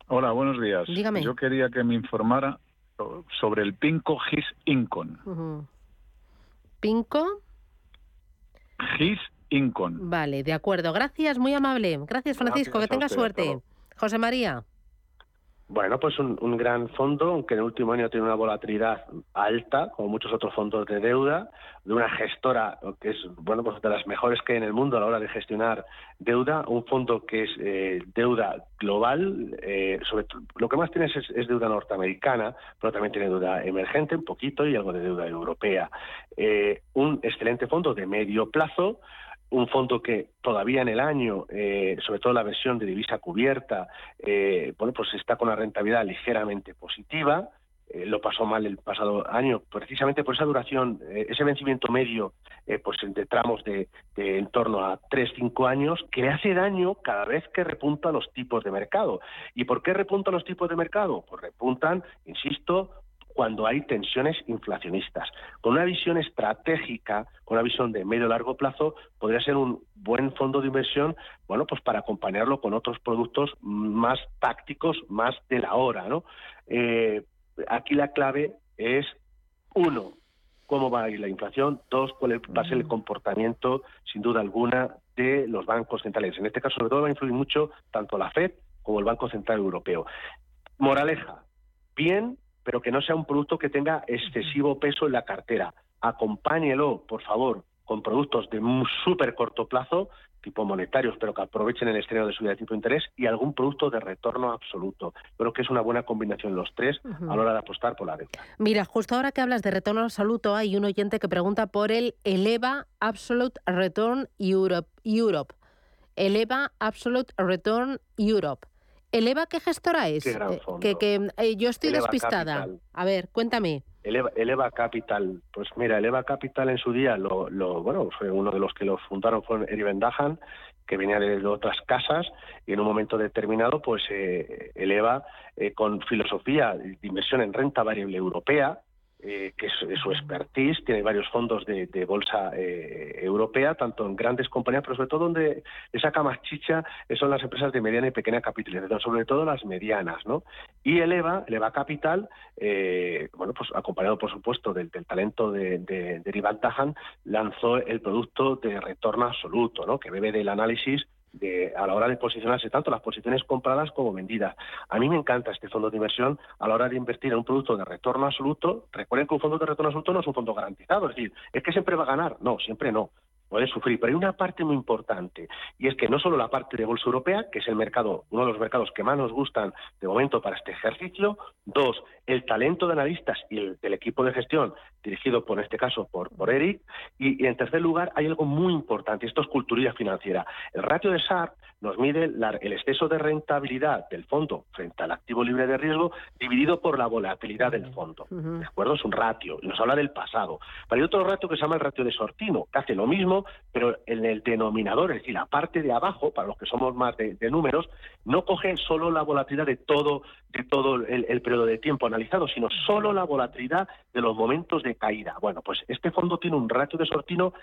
Hola, buenos días. Dígame. Yo quería que me informara sobre el Pinco GIS Incon. ¿Pinco? GIS Incon. Vale, de acuerdo. Gracias, muy amable. Gracias, Francisco. que tenga suerte. José María. Bueno, pues un, gran fondo, aunque en el último año tiene una volatilidad alta, como muchos otros fondos de deuda, de una gestora que es, bueno, pues de las mejores que hay en el mundo a la hora de gestionar deuda, un fondo que es eh, deuda global, eh, sobre lo que más tienes es, deuda norteamericana, pero también tiene deuda emergente, un poquito, y algo de deuda europea. Eh, un excelente fondo de medio plazo, un fondo que todavía en el año, eh, sobre todo la versión de divisa cubierta, eh, bueno, pues está con una rentabilidad ligeramente positiva. Eh, lo pasó mal el pasado año, precisamente por esa duración, ese vencimiento medio, pues entre tramos de, de, en torno a 3-5 años, que le hace daño cada vez que repunta los tipos de mercado. ¿Y por qué repuntan los tipos de mercado? Pues repuntan, insisto, cuando hay tensiones inflacionistas. Con una visión estratégica, con una visión de medio largo plazo, podría ser un buen fondo de inversión, bueno, pues para acompañarlo con otros productos más tácticos, más de la hora, ¿no? Eh, aquí la clave es uno, cómo va a ir la inflación, dos, cuál va a ser el comportamiento, sin duda alguna, de los bancos centrales. En este caso, sobre todo, va a influir mucho tanto la Fed como el Banco Central Europeo. Moraleja, bien pero que no sea un producto que tenga excesivo peso en la cartera. Acompáñelo, por favor, con productos de un súper corto plazo, tipo monetarios, pero que aprovechen el estreno de subida de tipo de interés y algún producto de retorno absoluto. Creo que es una buena combinación los tres a la hora de apostar por la renta. Mira, justo ahora que hablas de retorno absoluto, hay un oyente que pregunta por el Eleva Absolute Return Europe. Europe. Eleva Absolute Return Europe. ¿Eleva qué gestora es? Qué gran Eh, fondo. que, que, eh, yo estoy Eleva despistada. Capital. A ver, cuéntame. Eleva, Eleva Capital, pues mira, Eleva Capital en su día, lo, lo- bueno, fue uno de los que lo fundaron fue Eri Vendajan, que venía de otras casas y en un momento determinado, pues eh, Eleva eh, con filosofía de inversión en renta variable europea, eh, que es, su expertise, tiene varios fondos de, de bolsa eh, europea, tanto en grandes compañías, pero sobre todo donde le saca más chicha eh, son las empresas de mediana y pequeña capitalización, sobre todo las medianas, ¿no? Y Eleva, Eleva Capital, eh, bueno, pues acompañado por supuesto del, del talento de, de, de Rival lanzó el producto de retorno absoluto, ¿no? Que bebe del análisis de, a la hora de posicionarse tanto las posiciones compradas como vendidas. A mí me encanta este fondo de inversión a la hora de invertir en un producto de retorno absoluto. Recuerden que un fondo de retorno absoluto no es un fondo garantizado, es decir, es que siempre va a ganar. No, siempre no. Puede sufrir, pero hay una parte muy importante y es que no solo la parte de bolsa europea, que es el mercado, uno de los mercados que más nos gustan de momento para este ejercicio, dos, el talento de analistas y el equipo de gestión dirigido por este caso por, por Eric. Y, y en tercer lugar hay algo muy importante, esto es cultura financiera. El ratio de SAR nos mide la- el exceso de rentabilidad del fondo frente al activo libre de riesgo dividido por la volatilidad del fondo. ¿De acuerdo? Es un ratio y nos habla del pasado. Pero hay otro ratio que se llama el ratio de Sortino, que hace lo mismo, pero en el denominador, es decir, la parte de abajo, para los que somos más de, de números, no coge solo la volatilidad de todo, de todo el, el periodo de tiempo analizado, sino solo la volatilidad de los momentos de caída. Bueno, pues este fondo tiene un ratio de Sortino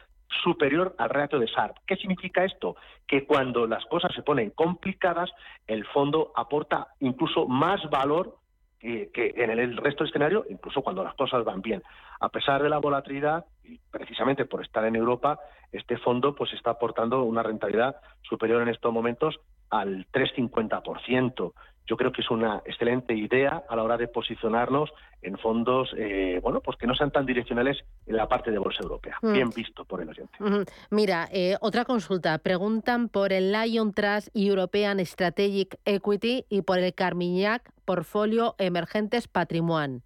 superior al ratio de SARP. ¿Qué significa esto? Que cuando las cosas se ponen complicadas, el fondo aporta incluso más valor que, que en el resto del escenario, incluso cuando las cosas van bien. A pesar de la volatilidad, y precisamente por estar en Europa, este fondo pues está aportando una rentabilidad superior en estos momentos al 3,50%. Yo creo que es una excelente idea a la hora de posicionarnos en fondos, eh, bueno, pues que no sean tan direccionales en la parte de bolsa europea. Mm. Bien visto por el oyente. Mira, eh, otra consulta. Preguntan por el Lion Trust European Strategic Equity y por el Carmignac Portfolio Emergentes Patrimoine.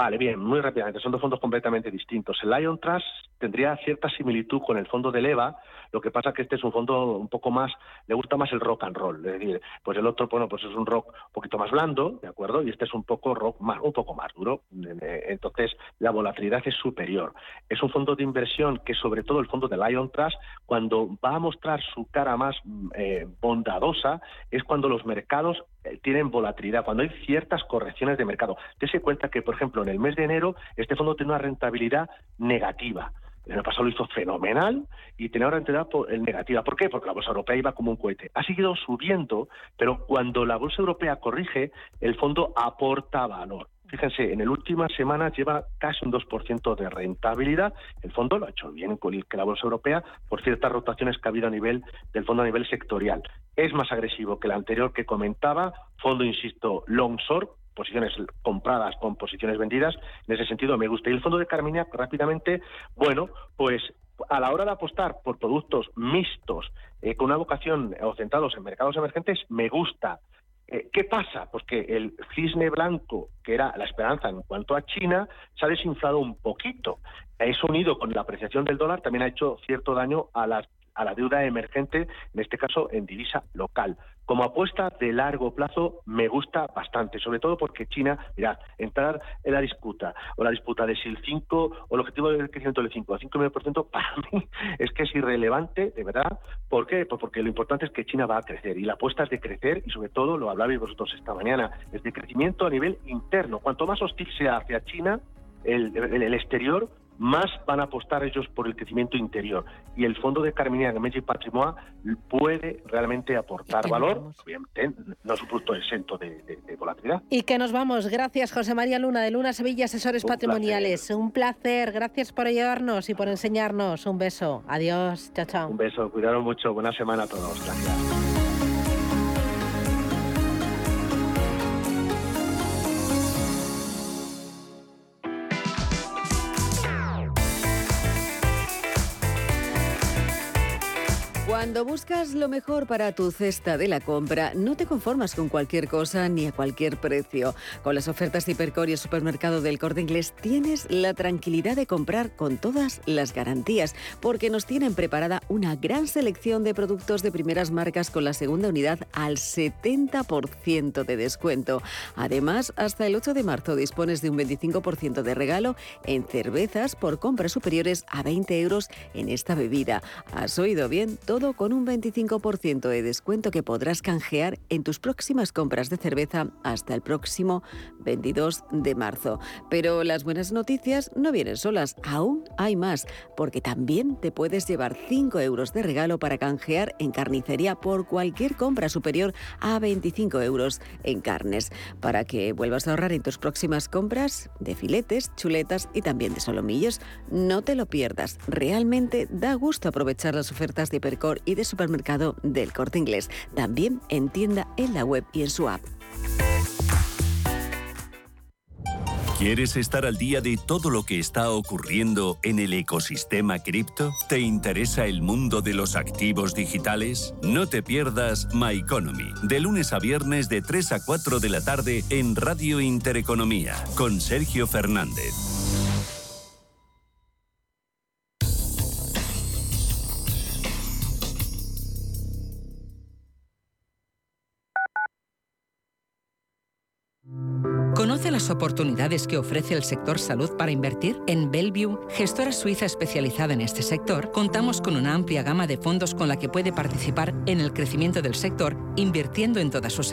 Vale, bien, muy rápidamente. Son dos fondos completamente distintos. El Lion Trust tendría cierta similitud con el fondo de Leva, lo que pasa que este es un fondo un poco más, le gusta más el rock and roll. Es decir, pues el otro, bueno, pues es un rock un poquito más blando, ¿de acuerdo? Y este es un poco rock más, un poco más duro. Entonces, la volatilidad es superior. Es un fondo de inversión que, sobre todo el fondo de Lion Trust, cuando va a mostrar su cara más eh, bondadosa, es cuando los mercados tienen volatilidad, cuando hay ciertas correcciones de mercado. Dese cuenta que, por ejemplo, en el mes de enero, este fondo tiene una rentabilidad negativa. El pasado lo hizo fenomenal y tenía una rentabilidad eh, negativa. ¿Por qué? Porque la bolsa europea iba como un cohete. Ha seguido subiendo, pero cuando la bolsa europea corrige, el fondo aporta valor. Fíjense, en el últimas semanas lleva casi un 2% de rentabilidad. El fondo lo ha hecho bien con la bolsa europea por ciertas rotaciones que ha habido a nivel del fondo a nivel sectorial. Es más agresivo que el anterior que comentaba, fondo, insisto, long short, posiciones compradas con posiciones vendidas. En ese sentido me gusta. Y el fondo de Carminia, rápidamente, bueno, pues a la hora de apostar por productos mixtos eh, con una vocación o centrados en mercados emergentes, me gusta. Eh, ¿Qué pasa? Pues que el cisne blanco, que era la esperanza en cuanto a China, se ha desinflado un poquito. Eso unido con la apreciación del dólar también ha hecho cierto daño a las a la deuda emergente, en este caso en divisa local. Como apuesta de largo plazo me gusta bastante, sobre todo porque China, mirad, entrar en la disputa o la disputa de si el 5 o el objetivo del crecimiento del 5 a 5,5% para mí es que es irrelevante, de verdad. ¿Por qué? Pues porque lo importante es que China va a crecer y la apuesta es de crecer y sobre todo, lo hablabais vosotros esta mañana, es de crecimiento a nivel interno. Cuanto más hostil sea hacia China, el, el- el exterior, más van a apostar ellos por el crecimiento interior. Y el fondo de Carminia de Magic Patrimoine puede realmente aportar valor, obviamente no es un producto exento de, de- de volatilidad. Y que nos vamos. Gracias, José María Luna, de Luna Sevilla, Asesores Un Patrimoniales. Un placer. Gracias por ayudarnos y por enseñarnos. Un beso. Adiós. Chao, chao. Un beso, cuidaros mucho, buena semana a todos. Gracias. Cuando buscas lo mejor para tu cesta de la compra, no te conformas con cualquier cosa ni a cualquier precio. Con las ofertas de Hipercor y el supermercado del Corte Inglés tienes la tranquilidad de comprar con todas las garantías, porque nos tienen preparada una gran selección de productos de primeras marcas con la segunda unidad al 70% de descuento. Además, hasta el 8 de marzo dispones de un 25% de regalo en cervezas por compras superiores a 20 euros en esta bebida. ¿Has oído bien? Todo con un 25% de descuento que podrás canjear en tus próximas compras de cerveza hasta el próximo 22 de marzo. Pero las buenas noticias no vienen solas, aún hay más, porque también te puedes llevar 5 euros de regalo para canjear en carnicería por cualquier compra superior a 25 euros en carnes, para que vuelvas a ahorrar en tus próximas compras de filetes, chuletas y también de solomillos. No te lo pierdas, realmente da gusto aprovechar las ofertas de Hipercor y de supermercado del Corte Inglés, también en tienda en la web y en su app. ¿Quieres estar al día de todo lo que está ocurriendo en el ecosistema cripto? ¿Te interesa el mundo de los activos digitales? No te pierdas My Economy, de lunes a viernes de 3 a 4 de la tarde en Radio Intereconomía, con Sergio Fernández. ¿Conoce las oportunidades que ofrece el sector salud para invertir? En Bellevue, gestora suiza especializada en este sector, contamos con una amplia gama de fondos con la que puede participar en el crecimiento del sector, invirtiendo en todas sus